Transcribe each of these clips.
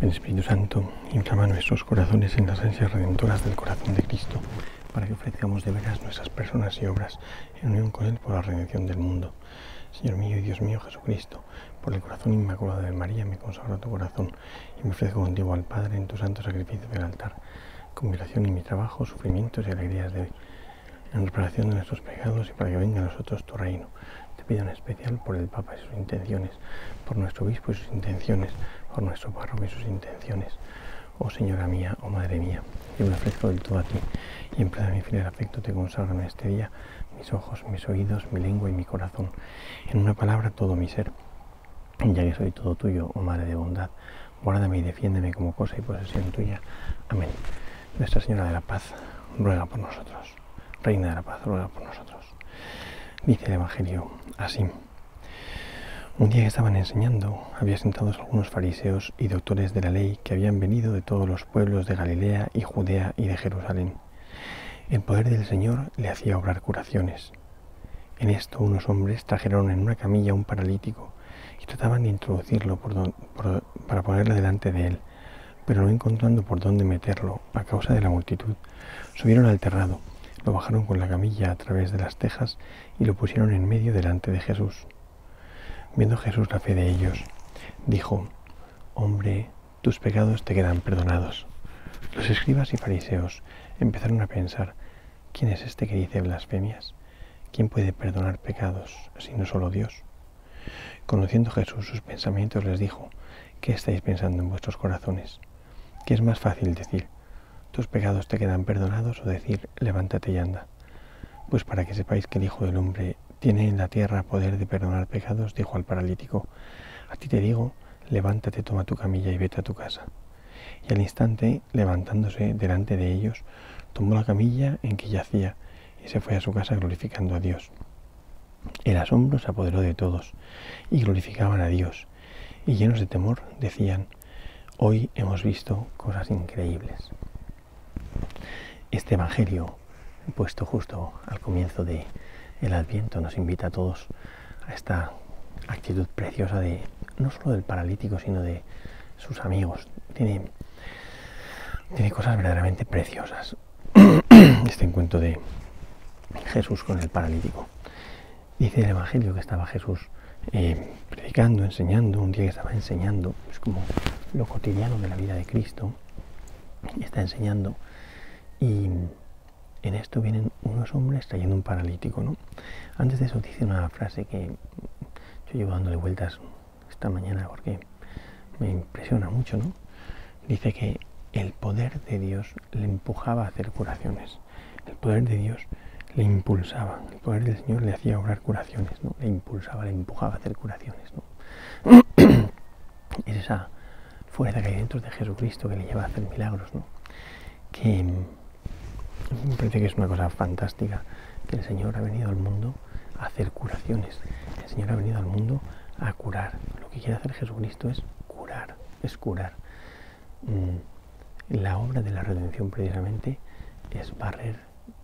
El Espíritu Santo inflama nuestros corazones en las ansias redentoras del corazón de Cristo, para que ofrezcamos de veras nuestras personas y obras en unión con Él por la redención del mundo. Señor mío y Dios mío Jesucristo, por el corazón inmaculado de María me consagro tu corazón y me ofrezco contigo al Padre en tu santo sacrificio del altar, con oración y mi trabajo, sufrimientos y alegrías de hoy, en reparación de nuestros pecados y para que venga a nosotros tu reino. Pido en especial por el Papa y sus intenciones, por nuestro obispo y sus intenciones, por nuestro párroco y sus intenciones. Oh Señora mía, oh Madre mía, yo me ofrezco del todo a ti y en plena mi fiel afecto te consagro en este día mis ojos, mis oídos, mi lengua y mi corazón. En una palabra, todo mi ser. Ya que soy todo tuyo, oh Madre de bondad, guárdame y defiéndeme como cosa y posesión tuya. Amén. Nuestra Señora de la Paz, ruega por nosotros. Reina de la Paz, ruega por nosotros. Dice el Evangelio así. Un día que estaban enseñando, había sentados algunos fariseos y doctores de la ley que habían venido de todos los pueblos de Galilea y Judea y de Jerusalén. El poder del Señor le hacía obrar curaciones. En esto unos hombres trajeron en una camilla un paralítico y trataban de introducirlo para ponerle delante de él, pero no encontrando por dónde meterlo a causa de la multitud, subieron al terrado, lo bajaron con la camilla a través de las tejas y lo pusieron en medio delante de Jesús. Viendo Jesús la fe de ellos, dijo, Hombre, tus pecados te quedan perdonados. Los escribas y fariseos empezaron a pensar, ¿quién es este que dice blasfemias? ¿Quién puede perdonar pecados sino solo Dios? Conociendo Jesús sus pensamientos les dijo, ¿qué estáis pensando en vuestros corazones? ¿Qué es más fácil decir, tus pecados te quedan perdonados o decir, levántate y anda? Pues para que sepáis que el Hijo del Hombre tiene en la tierra poder de perdonar pecados, dijo al paralítico, a ti te digo, levántate, toma tu camilla y vete a tu casa. Y al instante, levantándose delante de ellos, tomó la camilla en que yacía y se fue a su casa glorificando a Dios. El asombro se apoderó de todos y glorificaban a Dios, y llenos de temor decían, hoy hemos visto cosas increíbles. Este Evangelio, puesto justo al comienzo de el Adviento nos invita a todos a esta actitud preciosa de no solo del paralítico, sino de sus amigos. Tiene, tiene cosas verdaderamente preciosas. Este encuentro de Jesús con el paralítico. Dice el Evangelio que estaba Jesús eh, predicando, enseñando, un día que estaba enseñando, es como lo cotidiano de la vida de Cristo, está enseñando y en esto vienen unos hombres trayendo un paralítico, ¿no? Antes de eso dice una frase que yo llevo dándole vueltas esta mañana porque me impresiona mucho, ¿no? Dice que el poder de Dios le empujaba a hacer curaciones. El poder de Dios le impulsaba. El poder del Señor le hacía obrar curaciones, ¿no? Le impulsaba, le empujaba a hacer curaciones, ¿no? es esa fuerza que hay dentro de Jesucristo que le lleva a hacer milagros, ¿no? Que me parece que es una cosa fantástica que el Señor ha venido al mundo a hacer curaciones. El Señor ha venido al mundo a curar. Lo que quiere hacer Jesucristo es curar, es curar. Mm, la obra de la redención precisamente es barrer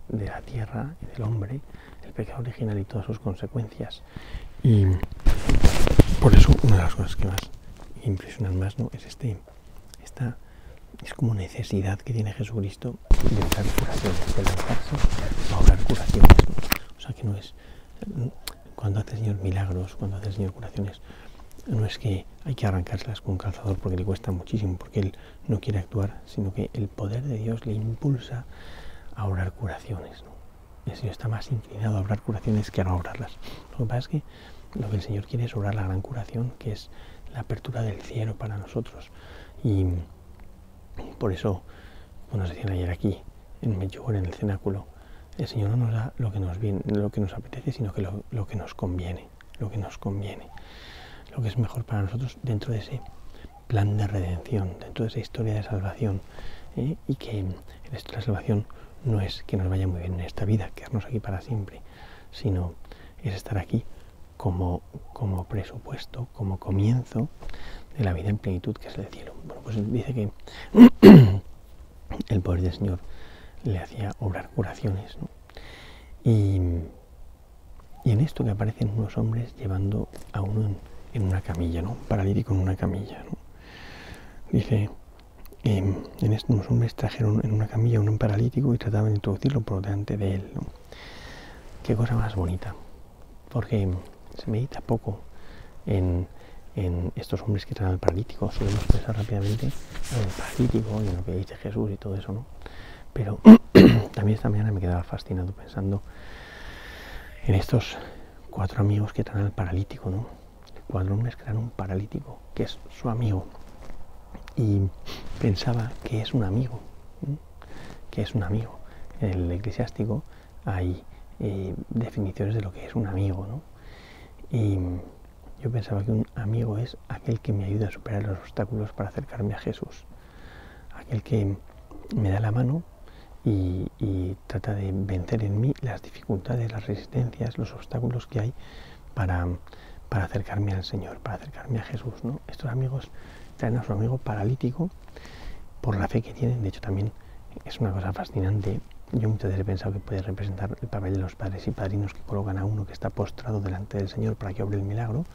de la tierra y del hombre el pecado original y todas sus consecuencias. Y por eso una de las cosas que más impresionan más ¿no? es este, esta es como necesidad que tiene Jesucristo de dar curaciones, de lanzarse a obrar curaciones. O sea que no es, cuando hace el Señor milagros, cuando hace el Señor curaciones, no es que hay que arrancárselas con un calzador porque le cuesta muchísimo, porque Él no quiere actuar, sino que el poder de Dios le impulsa a obrar curaciones. El Señor está más inclinado a obrar curaciones que a no obrarlas. Lo que pasa es que lo que el Señor quiere es obrar la gran curación, que es la apertura del cielo para nosotros. Y por eso, como nos decían ayer aquí, en Medjugorje, en el cenáculo, el Señor no nos da lo que nos, viene, lo que nos apetece, sino que lo, que nos conviene, lo que nos conviene, lo que es mejor para nosotros dentro de ese plan de redención, dentro de esa historia de salvación, ¿eh? y que esta salvación no es que nos vaya muy bien en esta vida, quedarnos aquí para siempre, sino es estar aquí como, como presupuesto, como comienzo de la vida en plenitud que es el cielo. Bueno, pues dice que el poder del Señor le hacía obrar curaciones. Y, en esto que aparecen unos hombres llevando a uno en, una camilla, ¿no? paralítico en una camilla. Dice, em, en estos unos hombres trajeron en una camilla a un paralítico y trataban de introducirlo por delante de él. Qué cosa más bonita, porque se medita poco en, estos hombres que traen al paralítico. Solemos pensar rápidamente en el paralítico y en lo que dice Jesús y todo eso, ¿no? Pero también esta mañana me quedaba fascinado pensando en estos cuatro amigos que traen al paralítico, ¿no? Cuatro hombres que traen un paralítico, que es su amigo. Y pensaba que es un amigo, que es un amigo. En el eclesiástico hay eh, definiciones de lo que es un amigo, ¿no? Y yo pensaba que un amigo es aquel que me ayuda a superar los obstáculos para acercarme a Jesús. Aquel que me da la mano y, trata de vencer en mí las dificultades, las resistencias, los obstáculos que hay para, para acercarme al Señor, para acercarme a Jesús. ¿no? Estos amigos traen a su amigo paralítico por la fe que tienen. De hecho, también es una cosa fascinante. Yo muchas veces he pensado que puede representar el papel de los padres y padrinos que colocan a uno que está postrado delante del Señor para que obre el milagro.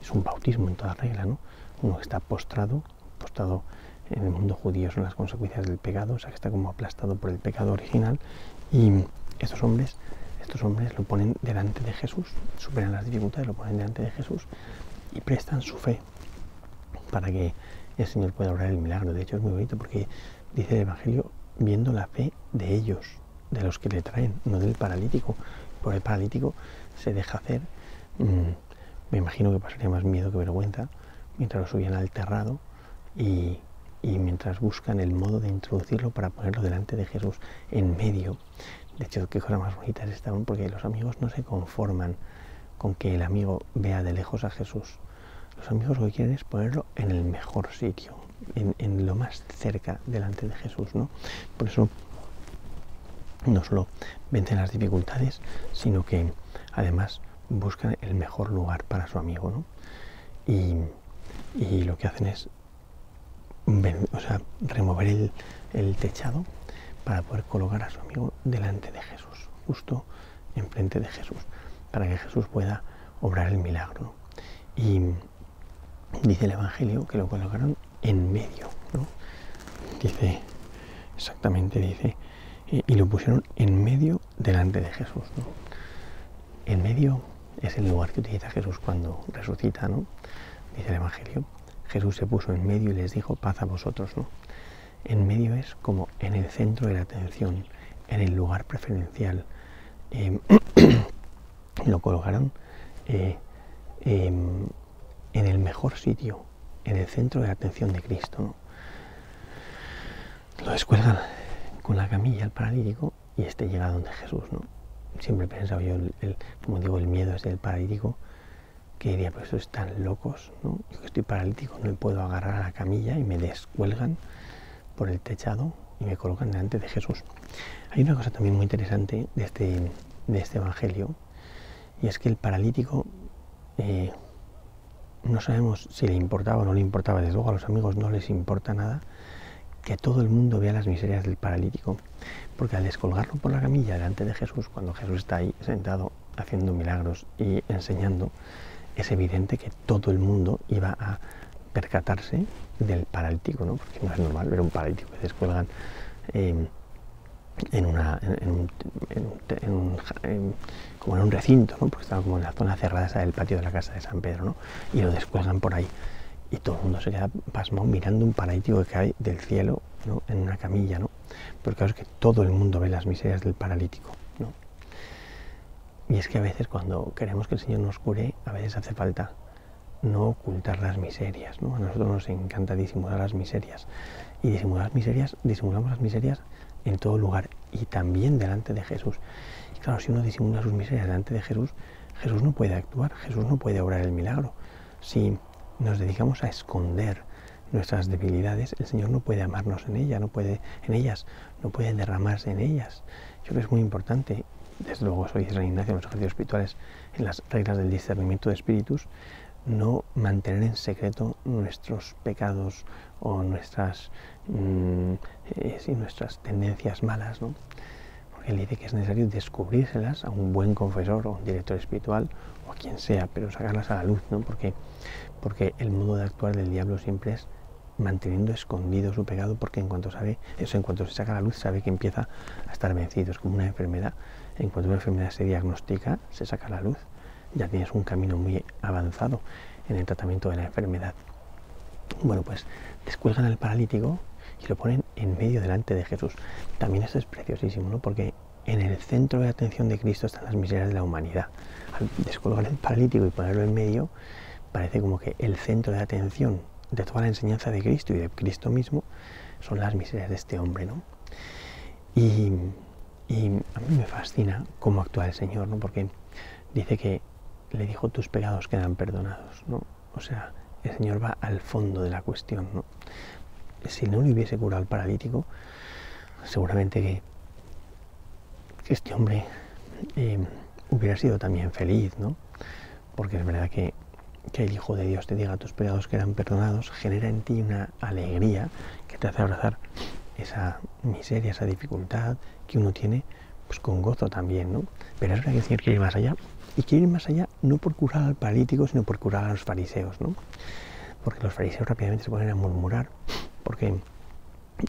Es un bautismo en toda regla, ¿no? Uno que está postrado, postrado en el mundo judío son las consecuencias del pecado, o sea que está como aplastado por el pecado original y estos hombres, estos hombres lo ponen delante de Jesús, superan las dificultades, lo ponen delante de Jesús y prestan su fe para que el Señor pueda obrar el milagro. De hecho es muy bonito porque dice el Evangelio viendo la fe de ellos, de los que le traen, no del paralítico. Por el paralítico se deja hacer, mm, me imagino que pasaría más miedo que vergüenza, mientras lo subían al terrado y y mientras buscan el modo de introducirlo para ponerlo delante de Jesús en medio. De hecho, qué cosa más bonita es esta, porque los amigos no se conforman con que el amigo vea de lejos a Jesús. Los amigos lo que quieren es ponerlo en el mejor sitio, en, lo más cerca delante de Jesús. ¿no? Por eso no solo vencen las dificultades, sino que además buscan el mejor lugar para su amigo. ¿no? Y, lo que hacen es o sea, remover el, techado para poder colocar a su amigo delante de Jesús, justo enfrente de Jesús, para que Jesús pueda obrar el milagro. Y dice el Evangelio que lo colocaron en medio, ¿no? Dice, exactamente dice, y lo pusieron en medio delante de Jesús, ¿no? En medio es el lugar que utiliza Jesús cuando resucita, ¿no? Dice el Evangelio Jesús se puso en medio y les dijo, paz a vosotros, ¿no? En medio es como en el centro de la atención, en el lugar preferencial. Em, lo colocaron eh, em, en el mejor sitio, en el centro de atención de Cristo. Lo descuelgan con la camilla al paralítico y este llega donde Jesús. ¿no? Siempre he pensado yo, el, como digo, el miedo es del paralítico que diría, pues estos están locos, ¿no? Yo estoy paralítico, no me puedo agarrar a la camilla y me descuelgan por el techado y me colocan delante de Jesús. Hay una cosa también muy interesante de este, de este Evangelio, y es que el paralítico eh, no sabemos si le importaba o no le importaba, desde luego a los amigos no les importa nada que todo el mundo vea las miserias del paralítico, porque al descolgarlo por la camilla delante de Jesús, cuando Jesús está ahí sentado haciendo milagros y enseñando, es evidente que todo el mundo iba a percatarse del paralítico, ¿no? porque no es normal ver un paralítico que descuelgan em, en, una, en, un, como en un recinto, ¿no? porque estaba como en la zona cerrada esa del patio de la casa de San Pedro, ¿no? y lo descuelgan por ahí. Y todo el mundo se queda pasmado mirando un paralítico que cae del cielo ¿no? en una camilla, ¿no? Porque claro es que todo el mundo ve las miserias del paralítico. Y es que a veces cuando queremos que el Señor nos cure, a veces hace falta no ocultar las miserias. ¿no? A nosotros nos encanta disimular las miserias. Y disimular las miserias, disimulamos las miserias en todo lugar y también delante de Jesús. Y claro, si uno disimula sus miserias delante de Jesús, Jesús no puede actuar, Jesús no puede obrar el milagro. Si nos dedicamos a esconder nuestras debilidades, el Señor no puede amarnos en ellas, no puede en ellas, no puede derramarse en ellas. Yo creo que es muy importante desde luego soy San Ignacio en los ejercicios espirituales, en las reglas del discernimiento de espíritus, no mantener en secreto nuestros pecados o nuestras, mm, eh, nuestras tendencias malas, ¿no? porque él dice que es necesario descubrírselas a un buen confesor o un director espiritual o a quien sea, pero sacarlas a la luz, ¿no? porque, porque el modo de actuar del diablo siempre es manteniendo escondido su pecado porque en cuanto sabe, eso en cuanto se saca la luz sabe que empieza a estar vencido, es como una enfermedad, en cuanto una enfermedad se diagnostica, se saca la luz, ya tienes un camino muy avanzado en el tratamiento de la enfermedad. Bueno, pues descuelgan al paralítico y lo ponen en medio delante de Jesús. También esto es preciosísimo, ¿no? Porque en el centro de atención de Cristo están las miserias de la humanidad. Al descolgar el paralítico y ponerlo en medio, parece como que el centro de atención de toda la enseñanza de Cristo y de Cristo mismo son las miserias de este hombre, ¿no? Y, a mí me fascina cómo actúa el Señor, ¿no? Porque dice que le dijo tus pecados quedan perdonados, ¿no? O sea, el Señor va al fondo de la cuestión, ¿no? Si no le hubiese curado al paralítico, seguramente que, este hombre eh, hubiera sido también feliz, ¿no? Porque es verdad que que el Hijo de Dios te diga tus pecados que eran perdonados, genera en ti una alegría que te hace abrazar esa miseria, esa dificultad que uno tiene, pues con gozo también, ¿no? Pero es verdad que el Señor quiere ir más allá, y quiere ir más allá no por curar al paralítico, sino por curar a los fariseos, ¿no? Porque los fariseos rápidamente se ponen a murmurar, porque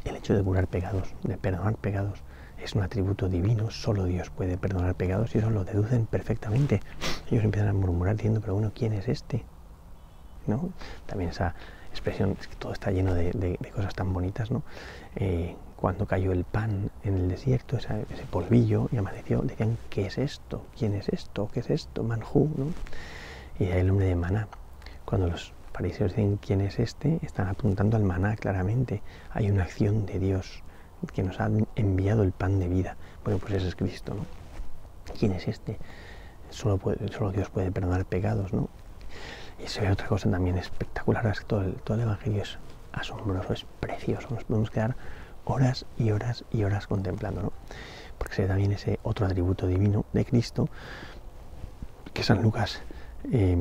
el hecho de curar pecados, de perdonar pecados, es un atributo divino, solo Dios puede perdonar pecados y eso lo deducen perfectamente. Ellos empiezan a murmurar diciendo, pero bueno, ¿quién es este? ¿No? También esa expresión, es que todo está lleno de, cosas tan bonitas, ¿no? Eh, cuando cayó el pan en el desierto, ese polvillo, y amaneció, decían, ¿qué es esto? ¿Quién es esto? ¿Qué es esto? Manjú, ¿no? Y el hombre de maná. Cuando los fariseos dicen, ¿quién es este? Están apuntando al maná claramente. Hay una acción de Dios que nos ha enviado el pan de vida. Bueno, pues ese es Cristo, ¿no? ¿Quién es este? Solo, solo Dios puede perdonar pecados, ¿no? Y se ve otra cosa también espectacular, es que todo el, todo el Evangelio es asombroso, es precioso, nos podemos quedar horas y horas y horas contemplando, ¿no? Porque se ve también ese otro atributo divino de Cristo que San Lucas eh,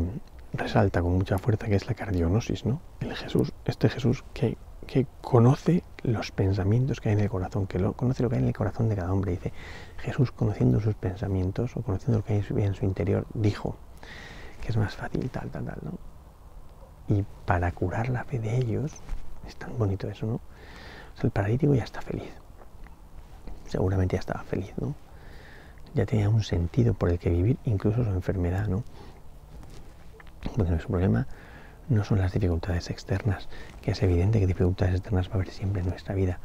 resalta con mucha fuerza, que es la cardionosis, ¿no? El Jesús, este Jesús que que conoce los pensamientos que hay en el corazón, que lo, conoce lo que hay en el corazón de cada hombre. Dice, Jesús conociendo sus pensamientos o conociendo lo que hay en su interior, dijo que es más fácil tal, tal, tal, ¿no? Y para curar la fe de ellos, es tan bonito eso, ¿no? El paralítico ya está feliz. Seguramente ya estaba feliz, ¿no? Ya tenía un sentido por el que vivir, incluso su enfermedad, ¿no? Porque su problema no son las dificultades externas, que es evidente que dificultades externas va a haber siempre en nuestra vida.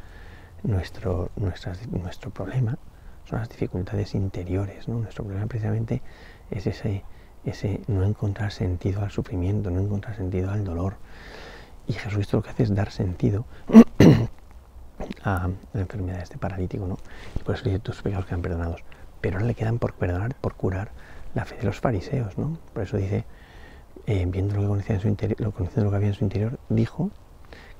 Nuestro, nuestro problema son las dificultades interiores. ¿no? Nuestro problema precisamente es ese, ese no encontrar sentido al sufrimiento, no encontrar sentido al dolor. Y Jesucristo lo que hace es dar sentido a la enfermedad de este paralítico, ¿no? Y por eso dice, tus pecados quedan perdonados. Pero ahora le quedan por perdonar, por curar la fe de los fariseos, ¿no? Por eso dice, eh, viendo lo que, conocía en su interior, había en su interior, dijo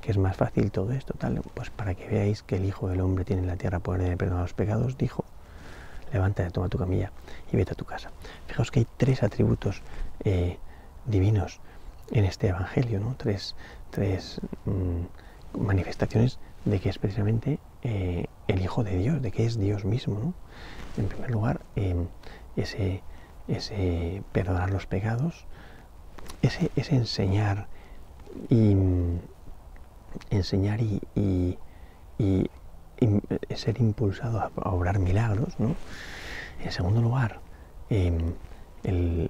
que es más fácil todo esto, tal, pues para que veáis que el Hijo del Hombre tiene en la tierra poder de perdonar los pecados, dijo, levántate, toma tu camilla y vete a tu casa. Fijaos que hay tres atributos eh, divinos en este Evangelio, ¿no? tres, tres mm, manifestaciones de que es precisamente eh, el Hijo de Dios, de que es Dios mismo. En primer lugar, ese, ese perdonar los pecados, ese, enseñar y enseñar y, ser impulsado a, obrar milagros, ¿no? En segundo lugar, em, el,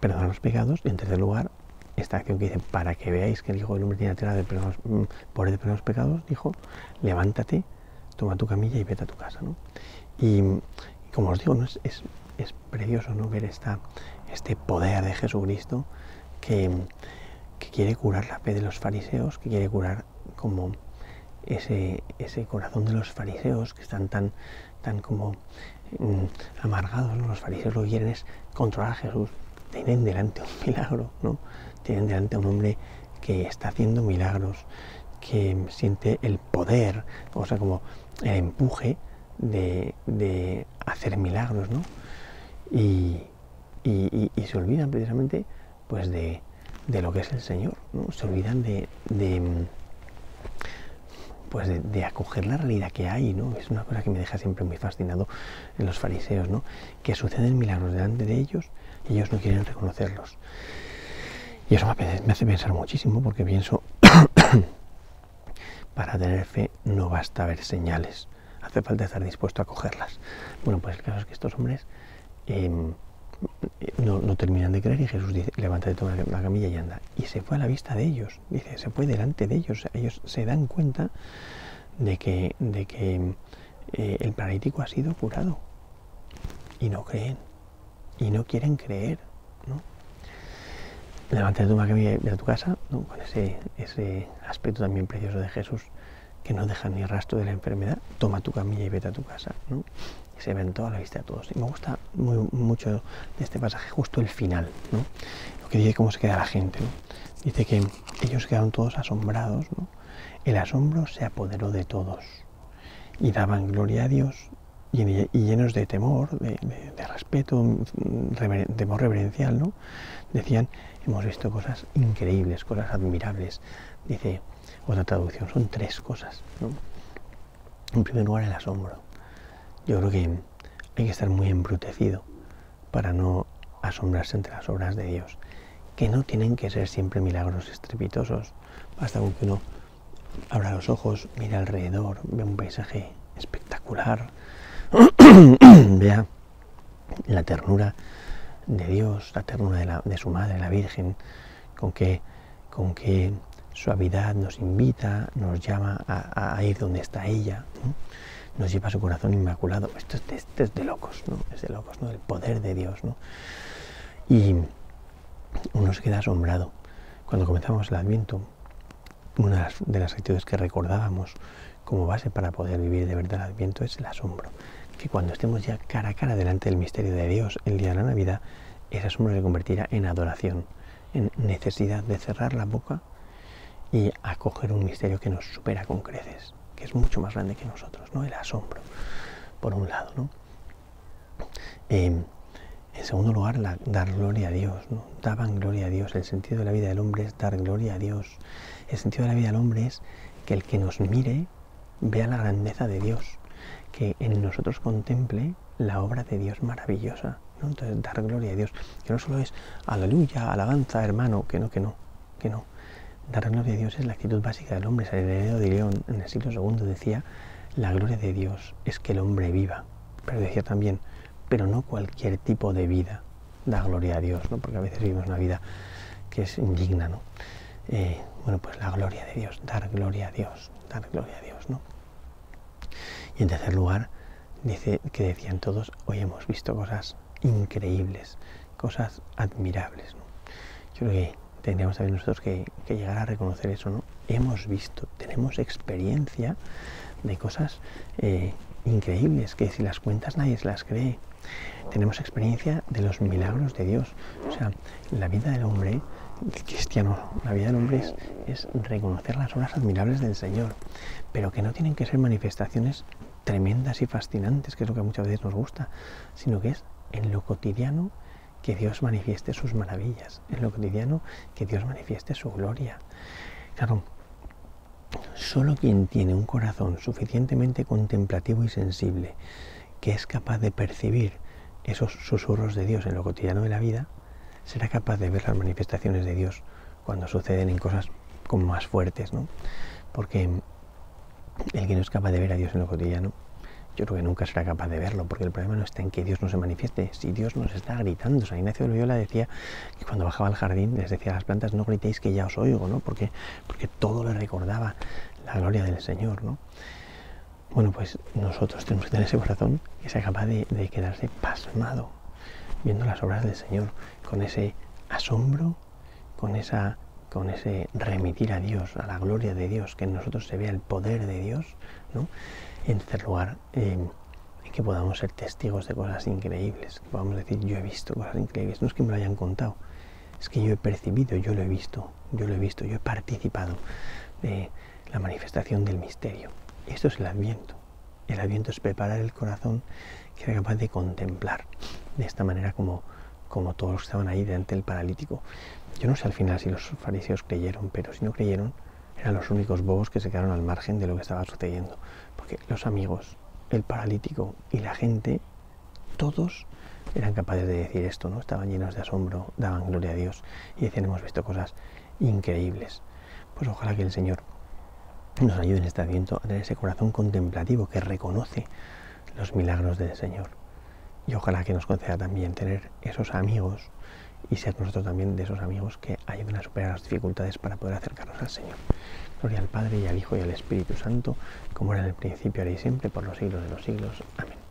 perdonar los pecados. Y en tercer lugar, esta acción que dice, para que veáis que el Hijo del Hombre tiene tierra de mm, por de pecados, dijo, levántate, toma tu camilla y vete a tu casa. ¿no? Y, como os digo, ¿no? es, es, precioso ¿no? ver esta, este poder de Jesucristo que, quiere curar la fe de los fariseos, que quiere curar como ese, ese corazón de los fariseos que están tan, tan como mm, amargados. Los fariseos lo que quieren es controlar a Jesús. Tienen delante un milagro, ¿no? Tienen delante a un hombre que está haciendo milagros, que siente el poder, o sea, como el empuje de, de hacer milagros, ¿no? Y, y, se olvidan precisamente pues de, lo que es el Señor, ¿no? se olvidan de, pues de, acoger la realidad que hay, ¿no? Es una cosa que me deja siempre muy fascinado en los fariseos, ¿no? Que suceden milagros delante de ellos y ellos no quieren reconocerlos. Y eso me hace pensar muchísimo porque pienso, para tener fe no basta ver señales, hace falta estar dispuesto a cogerlas. Bueno, pues el caso es que estos hombres em, no, terminan de creer y Jesús dice, levántate, toma la camilla y anda. Y se fue a la vista de ellos, dice, se fue delante de ellos. Ellos se dan cuenta de que, de que eh, el paralítico ha sido curado y no creen y no quieren creer. Toma la camilla y ve a tu casa, con ese, ese aspecto también precioso de Jesús que no deja ni rastro de la enfermedad, toma tu camilla y vete a tu casa. ¿no? se ven toda la vista de todos. Y me gusta mucho de este pasaje justo el final, lo que dice cómo se queda la gente. Dice que ellos quedaron todos asombrados, el asombro se apoderó de todos y daban gloria a Dios y, llenos de temor, de, respeto, de temor reverencial, ¿no? decían, hemos visto cosas increíbles, cosas admirables. Dice otra traducción, son tres cosas. En primer lugar, el asombro yo creo que hay que estar muy embrutecido para no asombrarse entre las obras de Dios, que no tienen que ser siempre milagros estrepitosos. Basta con que uno abra los ojos, mire alrededor, vea un paisaje espectacular, vea la ternura de Dios, la ternura de, su madre, la Virgen, con que, con qué suavidad nos invita, nos llama a, ir donde está ella nos lleva a su corazón inmaculado. Esto es, de locos, ¿no? Es de locos, ¿no? El poder de Dios, ¿no? Y uno se queda asombrado. Cuando comenzamos el Adviento, una de las actitudes que recordábamos como base para poder vivir de verdad el Adviento es el asombro. Que cuando estemos ya cara a cara delante del misterio de Dios el día de la Navidad, ese asombro se convertirá en adoración, en necesidad de cerrar la boca y acoger un misterio que nos supera con creces que es mucho más grande que nosotros, ¿no? El asombro, por un lado, ¿no? Em, en segundo lugar, dar gloria a Dios. Daban gloria a Dios. El sentido de la vida del hombre es dar gloria a Dios. El sentido de la vida del hombre es que el que nos mire vea la grandeza de Dios, que en nosotros contemple la obra de Dios maravillosa. ¿no? Entonces, dar gloria a Dios, que no solo es aleluya, alabanza, hermano, que no, que no, que no. Dar gloria a Dios es la actitud básica del hombre. San Ireneo de León en el siglo II decía, la gloria de Dios es que el hombre viva. Pero decía también, pero no cualquier tipo de vida da gloria a Dios, ¿no? porque a veces vivimos una vida que es indigna. ¿no? Eh, bueno, pues la gloria de Dios, dar gloria a Dios, dar gloria a Dios. Y en tercer lugar, dice que decían todos, hoy hemos visto cosas increíbles, cosas admirables. Yo creo que tendríamos también nosotros que, llegar a reconocer eso, ¿no? Hemos visto, tenemos experiencia de cosas eh, increíbles que si las cuentas nadie se las cree. Tenemos experiencia de los milagros de Dios. O sea, la vida del hombre, cristiano, la vida del hombre es reconocer las obras admirables del Señor, pero que no tienen que ser manifestaciones tremendas y fascinantes, que es lo que muchas veces nos gusta, sino que es en lo cotidiano que Dios manifieste sus maravillas, en lo cotidiano que Dios manifieste su gloria. Claro, solo quien tiene un corazón suficientemente contemplativo y sensible, que es capaz de percibir esos susurros de Dios en lo cotidiano de la vida, será capaz de ver las manifestaciones de Dios cuando suceden en cosas como más fuertes, ¿no? Porque el que no es capaz de ver a Dios en lo cotidiano yo creo que nunca será capaz de verlo, porque el problema no está en que Dios no se manifieste, si Dios nos está gritando. San Ignacio de Loyola decía que cuando bajaba al jardín les decía a las plantas, no gritéis que ya os oigo, ¿no? Porque, porque todo le recordaba la gloria del Señor, ¿no? Bueno, pues nosotros tenemos que tener ese corazón que sea capaz de, de quedarse pasmado viendo las obras del Señor, con ese asombro, con esa con ese remitir a Dios, a la gloria de Dios, que en nosotros se vea el poder de Dios, ¿no? en tercer lugar, en que podamos ser testigos de cosas increíbles, que podamos decir, yo he visto cosas increíbles. No es que me lo hayan contado, es que yo he percibido, yo lo he visto, yo lo he visto, yo he participado de la manifestación del misterio. Esto es el adviento. El adviento es preparar el corazón que sea capaz de contemplar de esta manera como, como todos los que estaban ahí delante del paralítico. Yo no sé al final si los fariseos creyeron, pero si no creyeron, eran los únicos bobos que se quedaron al margen de lo que estaba sucediendo. Porque los amigos, el paralítico y la gente, todos eran capaces de decir esto, ¿no? Estaban llenos de asombro, daban gloria a Dios y decían, hemos visto cosas increíbles. Pues ojalá que el Señor nos ayude en este adviento a tener ese corazón contemplativo que reconoce los milagros del Señor. Y ojalá que nos conceda también tener esos amigos y ser nosotros también de esos amigos que ayuden a superar las dificultades para poder acercarnos al Señor. Gloria al Padre y al Hijo y al Espíritu Santo, como era en el principio, ahora y siempre, por los siglos de los siglos. Amén.